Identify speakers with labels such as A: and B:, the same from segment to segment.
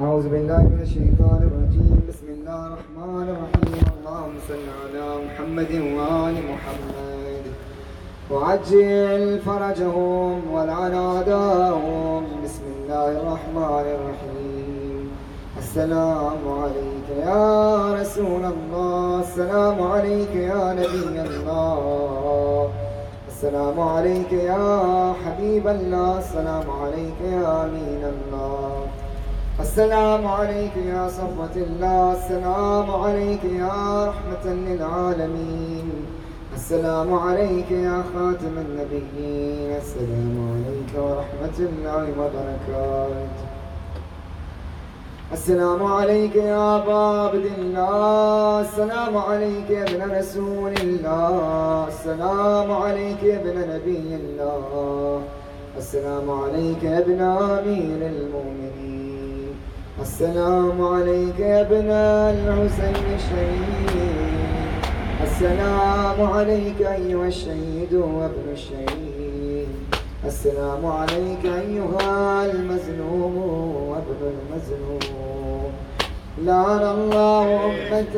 A: أعوذ بالله من الشيطان الرجيم. بسم الله الرحمن الرحيم. اللهم صل على محمد وآل محمد. وعجل فرجهم ولعن أعداءهم بسم الله الرحمن الرحيم. السلام عليك يا رسول الله. السلام عليك يا نبي الله. السلام عليك يا حبيب الله. السلام عليك يا أمين الله. السلام عليك يا صفوة الله، السلام عليك يا رحمة للعالمين. السلام عليك يا خاتم النبيين، السلام عليك ورحمة الله وبركاته. السلام عليك يا أبا عبد الله، السلام عليك يا ابن رسول الله، السلام عليك يا ابن نبي الله، السلام عليك يا ابن أمير المؤمنين. السلام عليك يا ابن الحسين الشهيد. السلام عليك أيها الشهيد وابن الشهيد. السلام عليك أيها المظلوم وابن المظلوم لعن الله أمة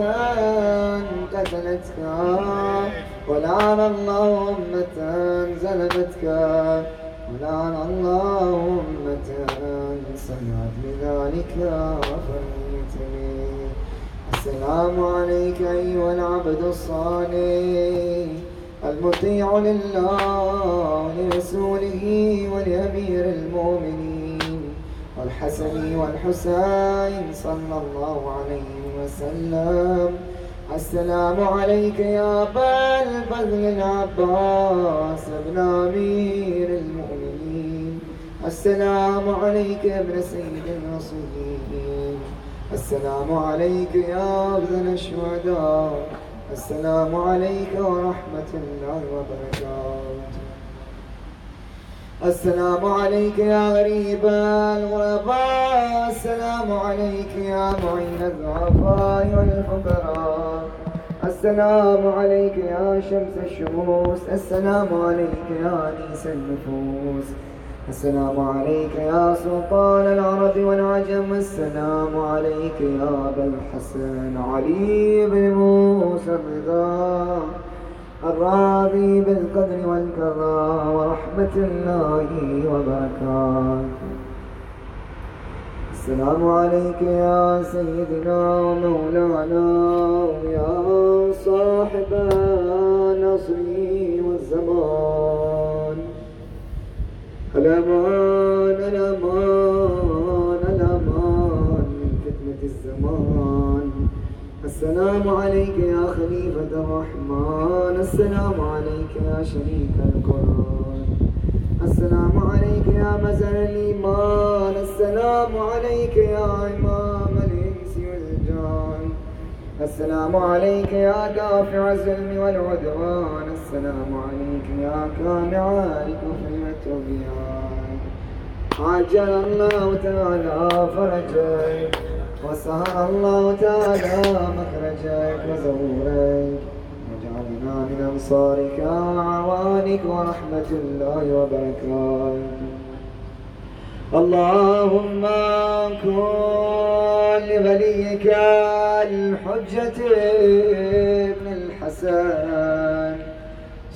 A: قتلتك ولعن الله أمة ظلمتك ولعن الله بذلك وفريتني السلام عليك أيها العبد الصالح. المطيع لله ولرسوله ولأمير المؤمنين. والحسن والحسين صلى الله عليه وسلم. السلام عليك يا أبا الفضل العباس ابن أمير المؤمنين. السلام عليك يا ابن سيد المصلين السلام عليك يا أفضل الشهداء السلام عليك ورحمة الله وبركاته. السلام عليك يا غريب الغرباء. السلام عليك يا معين الضعفاء والفقراء. السلام عليك يا شمس الشموس. السلام عليك يا أنيس النفوس. السلام عليك يا سلطان العرب والعجم. السلام عليك يا أبا الحسن علي بن موسى الرضا. الراضي بالقدر والكرى ورحمة الله وبركاته. السلام عليك يا سيدنا ومولانا الأمان الأمان الأمان من فتنة الزمان. السلام عليك يا خليفة الرحمن. السلام عليك يا شريك القرآن. السلام عليك يا مزر الإيمان. السلام عليك السلام عليك يا دافع الظلم والعدوان. السلام عليك يا كامع الكفر والطغيان عجل الله تعالى فرجك وسهر الله تعالى مخرجك وزورك وجعلنا من أنصارك وأعوانك ورحمة الله وبركاته. اللهم كن لوليك الحجة ابن الحسن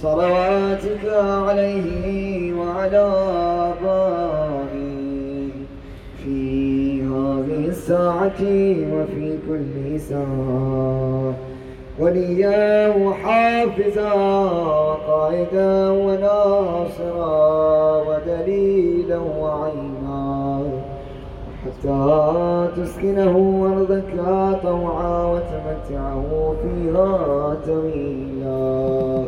A: صلواتك عليه وعلى آبائه في هذه الساعة وفي كل ساعة. وليا وحافظا قائدا وناصرا، ودليلا وعينا. حتى تسكنه أرضك طوعا وتمتعه فيها طويلا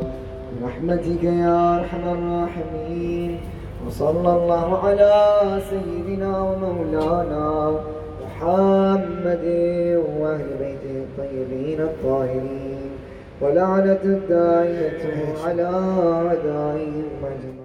A: برحمتك يا أرحم الراحمين. وصلى الله على سيدنا ومولانا محمد وأهل بيته الطيبين الطاهرين. ولعنة الداعية على أعدائهم أجمعين.